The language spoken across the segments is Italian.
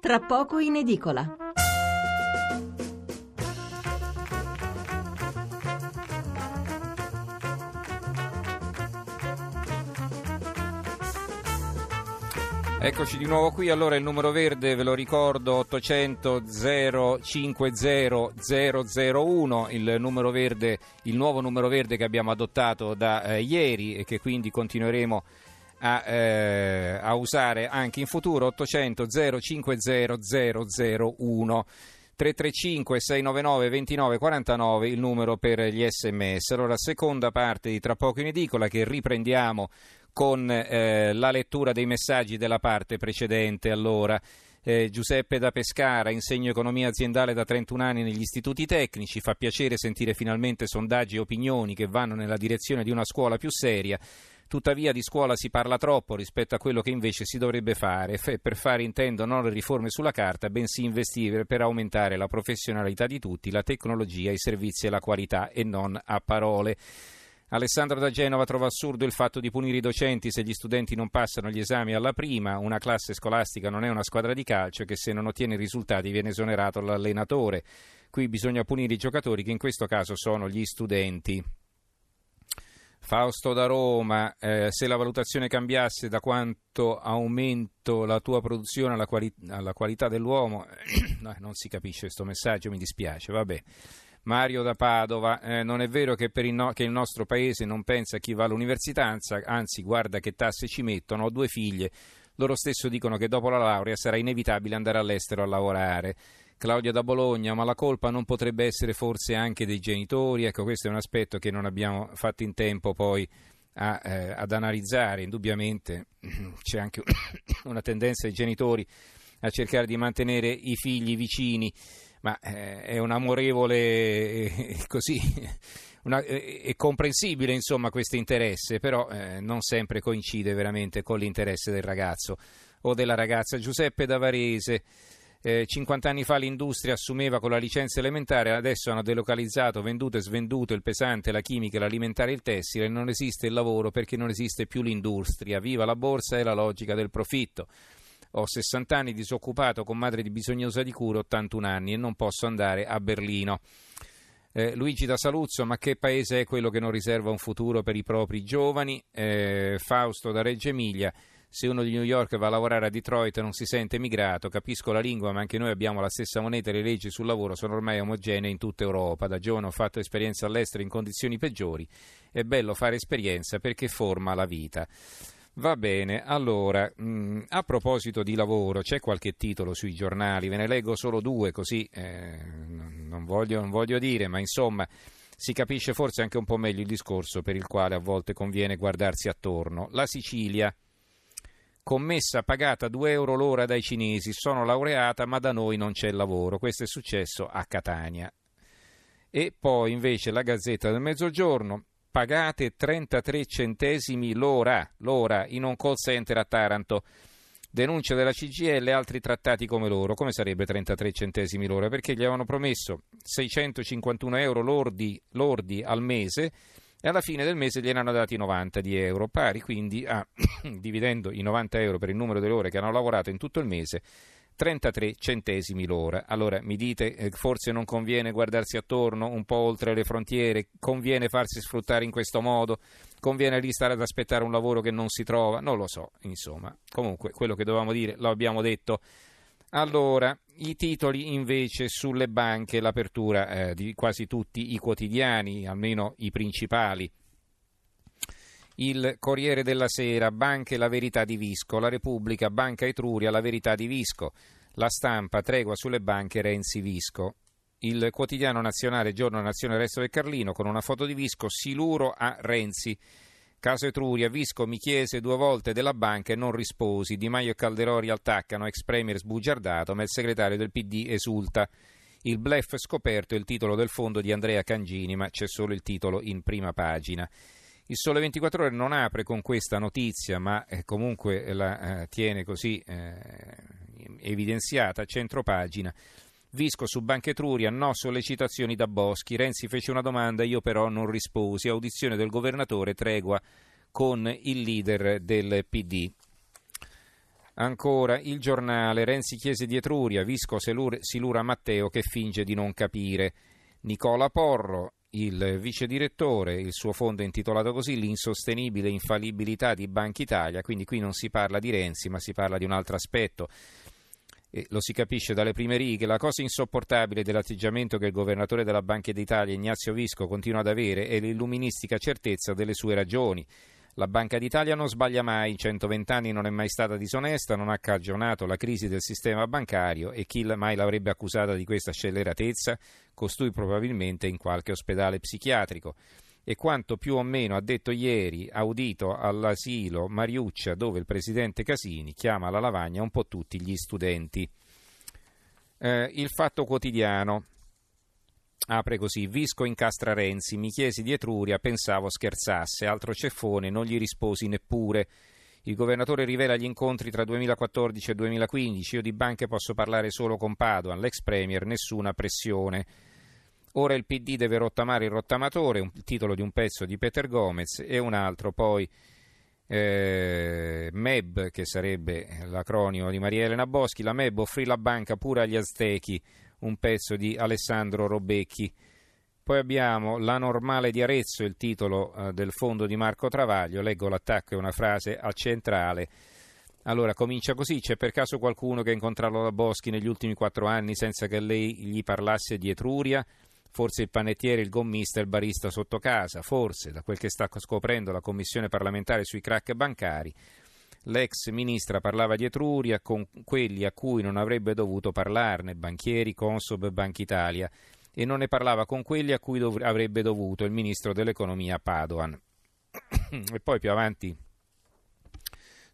Tra poco in edicola. Eccoci di nuovo qui, allora il numero verde ve lo ricordo 800 050 001, il numero verde, il nuovo numero verde che abbiamo adottato da eh, ieri e che quindi continueremo a, eh, a, usare anche in futuro 800 050 001. 335 699 29 49 il numero per gli sms. Allora, seconda parte di Tra poco in edicola che riprendiamo con eh, la lettura dei messaggi della parte precedente. Allora, eh, Giuseppe da Pescara, insegno economia aziendale da 31 anni negli istituti tecnici, fa piacere sentire finalmente sondaggi e opinioni che vanno nella direzione di una scuola più seria. Tuttavia di scuola si parla troppo rispetto a quello che invece si dovrebbe fare. Per fare intendo non le riforme sulla carta, bensì investire per aumentare la professionalità di tutti, la tecnologia, i servizi e la qualità e non a parole. Alessandro da Genova trova assurdo il fatto di punire i docenti se gli studenti non passano gli esami alla prima. Una classe scolastica non è una squadra di calcio che se non ottiene risultati viene esonerato l'allenatore. Qui bisogna punire i giocatori che in questo caso sono gli studenti. Fausto da Roma, eh, se la valutazione cambiasse da quanto aumento la tua produzione alla, quali- alla qualità dell'uomo, no, non si capisce questo messaggio, mi dispiace, vabbè. Mario da Padova, eh, non è vero che, il no- che, il nostro paese non pensa a chi va all'università, anzi guarda che tasse ci mettono, ho due figlie, loro stesso dicono che dopo la laurea sarà inevitabile andare all'estero a lavorare. Claudia da Bologna, ma la colpa non potrebbe essere forse anche dei genitori? Ecco, questo è un aspetto che non abbiamo fatto in tempo poi a, eh, ad analizzare. Indubbiamente c'è anche una tendenza dei genitori a cercare di mantenere i figli vicini ma eh, è un amorevole eh, così. Una, eh, è comprensibile insomma questo interesse, però eh, non sempre coincide veramente con l'interesse del ragazzo o della ragazza. Giuseppe Davarese, eh, 50 anni fa l'industria assumeva con la licenza elementare, adesso hanno delocalizzato, venduto e svenduto il pesante, la chimica, l'alimentare e il tessile, non esiste il lavoro perché non esiste più l'industria, viva la borsa e la logica del profitto. Ho 60 anni disoccupato con madre di bisognosa di cura, 81 anni e non posso andare a Berlino. Eh, Luigi da Saluzzo, ma che paese è quello che non riserva un futuro per i propri giovani? Eh, Fausto da Reggio Emilia, se uno di New York va a lavorare a Detroit non si sente emigrato, capisco la lingua, ma anche noi abbiamo la stessa moneta e le leggi sul lavoro sono ormai omogenee in tutta Europa. Da giovane ho fatto esperienza all'estero in condizioni peggiori. È bello fare esperienza perché forma la vita. Va bene, allora, mm, a proposito di lavoro, c'è qualche titolo sui giornali, ve ne leggo solo due così eh, non, voglio, non voglio dire, ma insomma si capisce forse anche un po' meglio il discorso per il quale a volte conviene guardarsi attorno. La Sicilia, commessa pagata 2 euro l'ora dai cinesi, sono laureata ma da noi non c'è lavoro, questo è successo a Catania. E poi invece la Gazzetta del Mezzogiorno, pagate 33 centesimi l'ora, l'ora in un call center a Taranto. Denuncia della CGL e altri trattati come loro. Come sarebbe 33 centesimi l'ora? Perché gli avevano promesso 651 euro lordi, lordi al mese e alla fine del mese gliene hanno dati 90 di euro, pari quindi a, dividendo i 90 euro per il numero delle ore che hanno lavorato in tutto il mese, 33 centesimi l'ora. Allora mi dite, eh, forse non conviene guardarsi attorno un po' oltre le frontiere, conviene farsi sfruttare in questo modo, conviene lì stare ad aspettare un lavoro che non si trova, non lo so, insomma. Comunque, quello che dovevamo dire lo abbiamo detto. Allora, i titoli invece sulle banche, l'apertura eh, di quasi tutti i quotidiani, almeno i principali. Il Corriere della Sera, Banche la verità di Visco, La Repubblica, Banca Etruria, la verità di Visco, La Stampa, tregua sulle banche Renzi Visco. Il quotidiano nazionale Giorno Nazione Resto del Carlino con una foto di Visco, Siluro a Renzi. Caso Etruria, Visco mi chiese due volte della banca e non risposi. Di Maio e Calderori attaccano, ex premier sbugiardato, ma il segretario del PD esulta. Il blef scoperto è il titolo del fondo di Andrea Cangini, ma c'è solo il titolo in prima pagina. Il Sole 24 Ore non apre con questa notizia, ma eh, comunque la eh, tiene così eh, evidenziata, centro pagina. Visco su Banca Etruria, no sollecitazioni da Boschi. Renzi fece una domanda, io però non risposi. Audizione del governatore, tregua con il leader del PD. Ancora il giornale, Renzi chiese di Etruria, Visco Silura Matteo che finge di non capire. Nicola Porro, il vice direttore, il suo fondo è intitolato così L'insostenibile infallibilità di Banca Italia, quindi qui non si parla di Renzi ma si parla di un altro aspetto. Lo si capisce dalle prime righe, la cosa insopportabile dell'atteggiamento che il governatore della Banca d'Italia, Ignazio Visco, continua ad avere è l'illuministica certezza delle sue ragioni. La Banca d'Italia non sbaglia mai, in 120 anni non è mai stata disonesta, non ha cagionato la crisi del sistema bancario e chi mai l'avrebbe accusata di questa scelleratezza? Costui probabilmente in qualche ospedale psichiatrico. E quanto più o meno ha detto ieri, audito all'asilo Mariuccia, dove il presidente Casini chiama alla lavagna un po' tutti gli studenti. Eh, il fatto quotidiano. Apre così, Visco incastra Renzi, mi chiesi di Etruria, pensavo scherzasse, altro ceffone, non gli risposi neppure. Il governatore rivela gli incontri tra 2014 e 2015, io di banche posso parlare solo con Padoan, l'ex premier, nessuna pressione. Ora il PD deve rottamare il rottamatore, un, titolo di un pezzo di Peter Gomez e un altro poi eh, MEB, che sarebbe l'acronimo di Maria Elena Boschi, la MEB offrì la banca pure agli aztechi un pezzo di Alessandro Robecchi. Poi abbiamo La normale di Arezzo, il titolo eh, del fondo di Marco Travaglio. Leggo l'attacco e una frase al centrale. Allora, comincia così. C'è per caso qualcuno che ha incontrato la Boschi negli ultimi quattro anni senza che lei gli parlasse di Etruria? Forse il panettiere, il gommista, il barista sotto casa? Forse, da quel che sta scoprendo la commissione parlamentare sui crack bancari, L'ex ministra parlava di Etruria con quelli a cui non avrebbe dovuto parlarne, banchieri, Consob, Banca Italia, e non ne parlava con quelli a cui dov- avrebbe dovuto il ministro dell'economia Padoan. e poi più avanti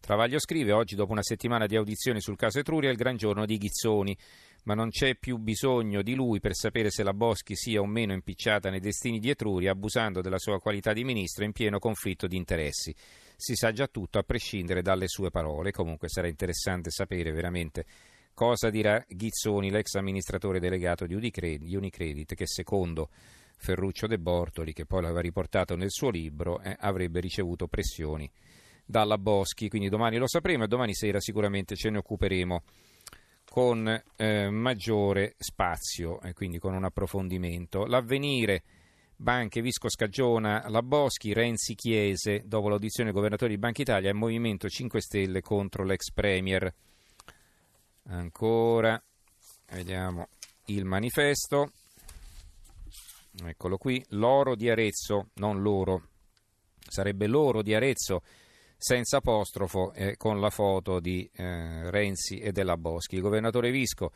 Travaglio scrive oggi dopo una settimana di audizioni sul caso Etruria il gran giorno di Ghizzoni ma non c'è più bisogno di lui per sapere se la Boschi sia o meno impicciata nei destini di Etruria abusando della sua qualità di ministro in pieno conflitto di interessi si sa già tutto a prescindere dalle sue parole. Comunque sarà interessante sapere veramente cosa dirà Ghizzoni, l'ex amministratore delegato di Unicredit, che secondo Ferruccio De Bortoli, che poi l'aveva riportato nel suo libro, eh, avrebbe ricevuto pressioni dalla Boschi. Quindi domani lo sapremo e domani sera sicuramente ce ne occuperemo con eh, maggiore spazio e quindi con un approfondimento. L'avvenire Banche, Visco Scagiona, La Boschi, Renzi Chiese, dopo l'audizione governatore di Banca Italia, e Movimento 5 Stelle contro l'ex Premier. Ancora, vediamo il manifesto. Eccolo qui, l'oro di Arezzo, non l'oro, sarebbe l'oro di Arezzo senza apostrofo eh, con la foto di eh, Renzi e della Boschi. Il governatore Visco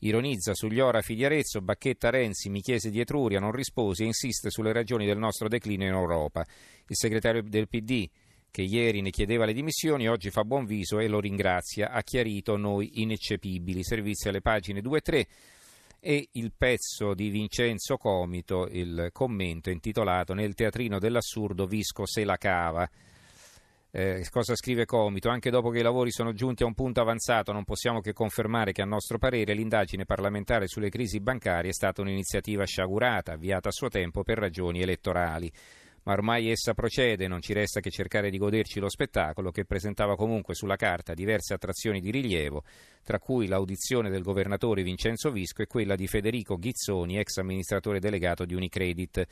Ironizza sugli orafi di Arezzo, Bacchetta Renzi mi chiese di Etruria, non rispose e insiste sulle ragioni del nostro declino in Europa. Il segretario del PD, che ieri ne chiedeva le dimissioni, oggi fa buon viso e lo ringrazia. Ha chiarito noi ineccepibili. Servizi alle pagine 2 e 3 e il pezzo di Vincenzo Comito, il commento intitolato Nel teatrino dell'assurdo Visco se la cava. Eh, cosa scrive Comito? Anche dopo che i lavori sono giunti a un punto avanzato, non possiamo che confermare che, a nostro parere, l'indagine parlamentare sulle crisi bancarie è stata un'iniziativa sciagurata, avviata a suo tempo per ragioni elettorali. Ma ormai essa procede, non ci resta che cercare di goderci lo spettacolo che presentava comunque sulla carta diverse attrazioni di rilievo, tra cui l'audizione del governatore Vincenzo Visco e quella di Federico Ghizzoni, ex amministratore delegato di Unicredit.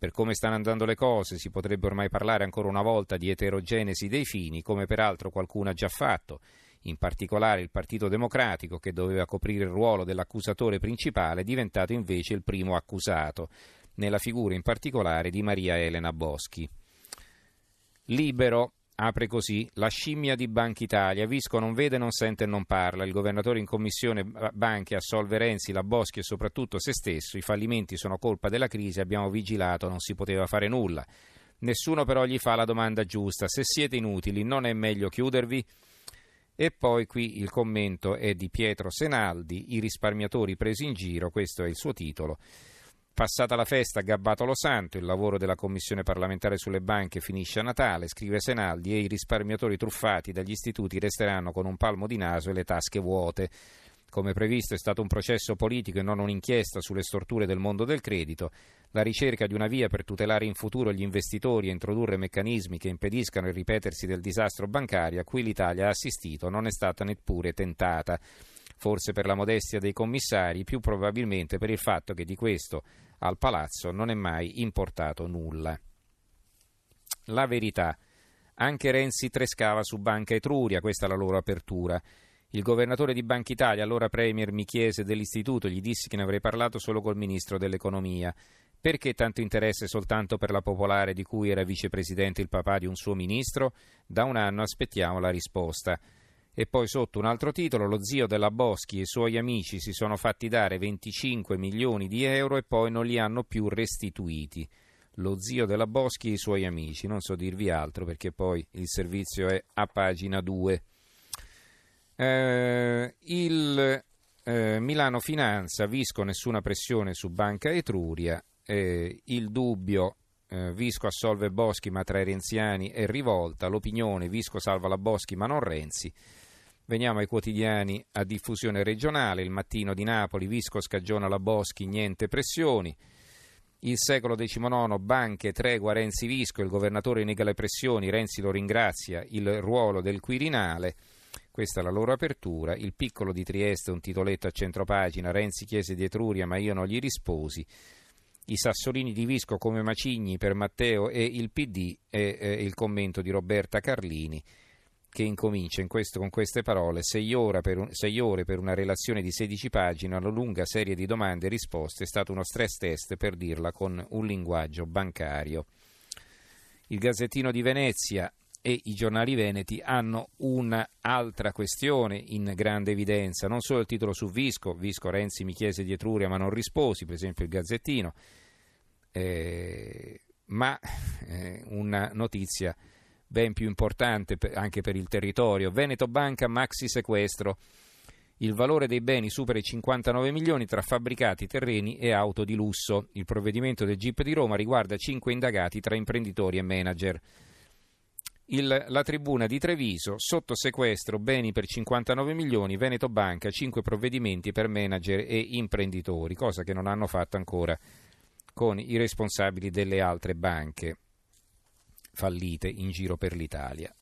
Per come stanno andando le cose si potrebbe ormai parlare ancora una volta di eterogenesi dei fini, come peraltro qualcuno ha già fatto, in particolare il Partito Democratico, che doveva coprire il ruolo dell'accusatore principale, è diventato invece il primo accusato, nella figura in particolare di Maria Elena Boschi. Libero Apre così la scimmia di Banca Italia. Visco non vede, non sente e non parla. Il governatore in commissione banche assolve Renzi, la Boschi e soprattutto se stesso. I fallimenti sono colpa della crisi, abbiamo vigilato, non si poteva fare nulla. Nessuno però gli fa la domanda giusta. Se siete inutili, non è meglio chiudervi? E poi qui il commento è di Pietro Senaldi, I risparmiatori presi in giro, questo è il suo titolo. Passata la festa, gabbato lo santo, il lavoro della Commissione parlamentare sulle banche finisce a Natale, scrive Senaldi, e i risparmiatori truffati dagli istituti resteranno con un palmo di naso e le tasche vuote. Come previsto è stato un processo politico e non un'inchiesta sulle storture del mondo del credito. La ricerca di una via per tutelare in futuro gli investitori e introdurre meccanismi che impediscano il ripetersi del disastro bancario a cui l'Italia ha assistito non è stata neppure tentata. Forse per la modestia dei commissari, più probabilmente per il fatto che di questo al palazzo non è mai importato nulla. La verità. Anche Renzi trescava su Banca Etruria, questa è la loro apertura. Il governatore di Banca Italia, allora premier, mi chiese dell'istituto, gli dissi che ne avrei parlato solo col ministro dell'economia. Perché tanto interesse soltanto per la popolare di cui era vicepresidente il papà di un suo ministro? Da un anno aspettiamo la risposta. E poi sotto un altro titolo, lo zio della Boschi e i suoi amici si sono fatti dare 25 milioni di euro e poi non li hanno più restituiti. Lo zio della Boschi e i suoi amici, non so dirvi altro perché poi il servizio è a pagina 2. Eh, il eh, Milano Finanza, Visco nessuna pressione su Banca Etruria, eh, il dubbio eh, Visco assolve Boschi ma tra i renziani è rivolta, l'opinione Visco salva la Boschi ma non Renzi. Veniamo ai quotidiani a diffusione regionale, il mattino di Napoli, Visco scagiona la Boschi, niente pressioni. Il secolo XIX, banche, tregua, Renzi Visco, il governatore nega le pressioni, Renzi lo ringrazia, il ruolo del Quirinale. Questa è la loro apertura. Il piccolo di Trieste, un titoletto a centropagina. Renzi chiese di Etruria, ma io non gli risposi. I sassolini di Visco come macigni per Matteo e il PD e eh, il commento di Roberta Carlini che incomincia in questo, con queste parole sei ore, un, sei ore, per una relazione di 16 pagine, una lunga serie di domande e risposte, è stato uno stress test per dirla con un linguaggio bancario. Il Gazzettino di Venezia e i giornali veneti hanno un'altra questione in grande evidenza, non solo il titolo su Visco, Visco Renzi mi chiese di Etruria ma non risposi, per esempio il Gazzettino, eh, ma eh, una notizia ben più importante anche per il territorio. Veneto Banca maxi sequestro. Il valore dei beni supera i 59 milioni tra fabbricati, terreni e auto di lusso. Il provvedimento del GIP di Roma riguarda cinque indagati tra imprenditori e manager il, la tribuna di Treviso, sotto sequestro beni per 59 milioni, Veneto Banca, 5 provvedimenti per manager e imprenditori, cosa che non hanno fatto ancora con i responsabili delle altre banche fallite in giro per l'Italia.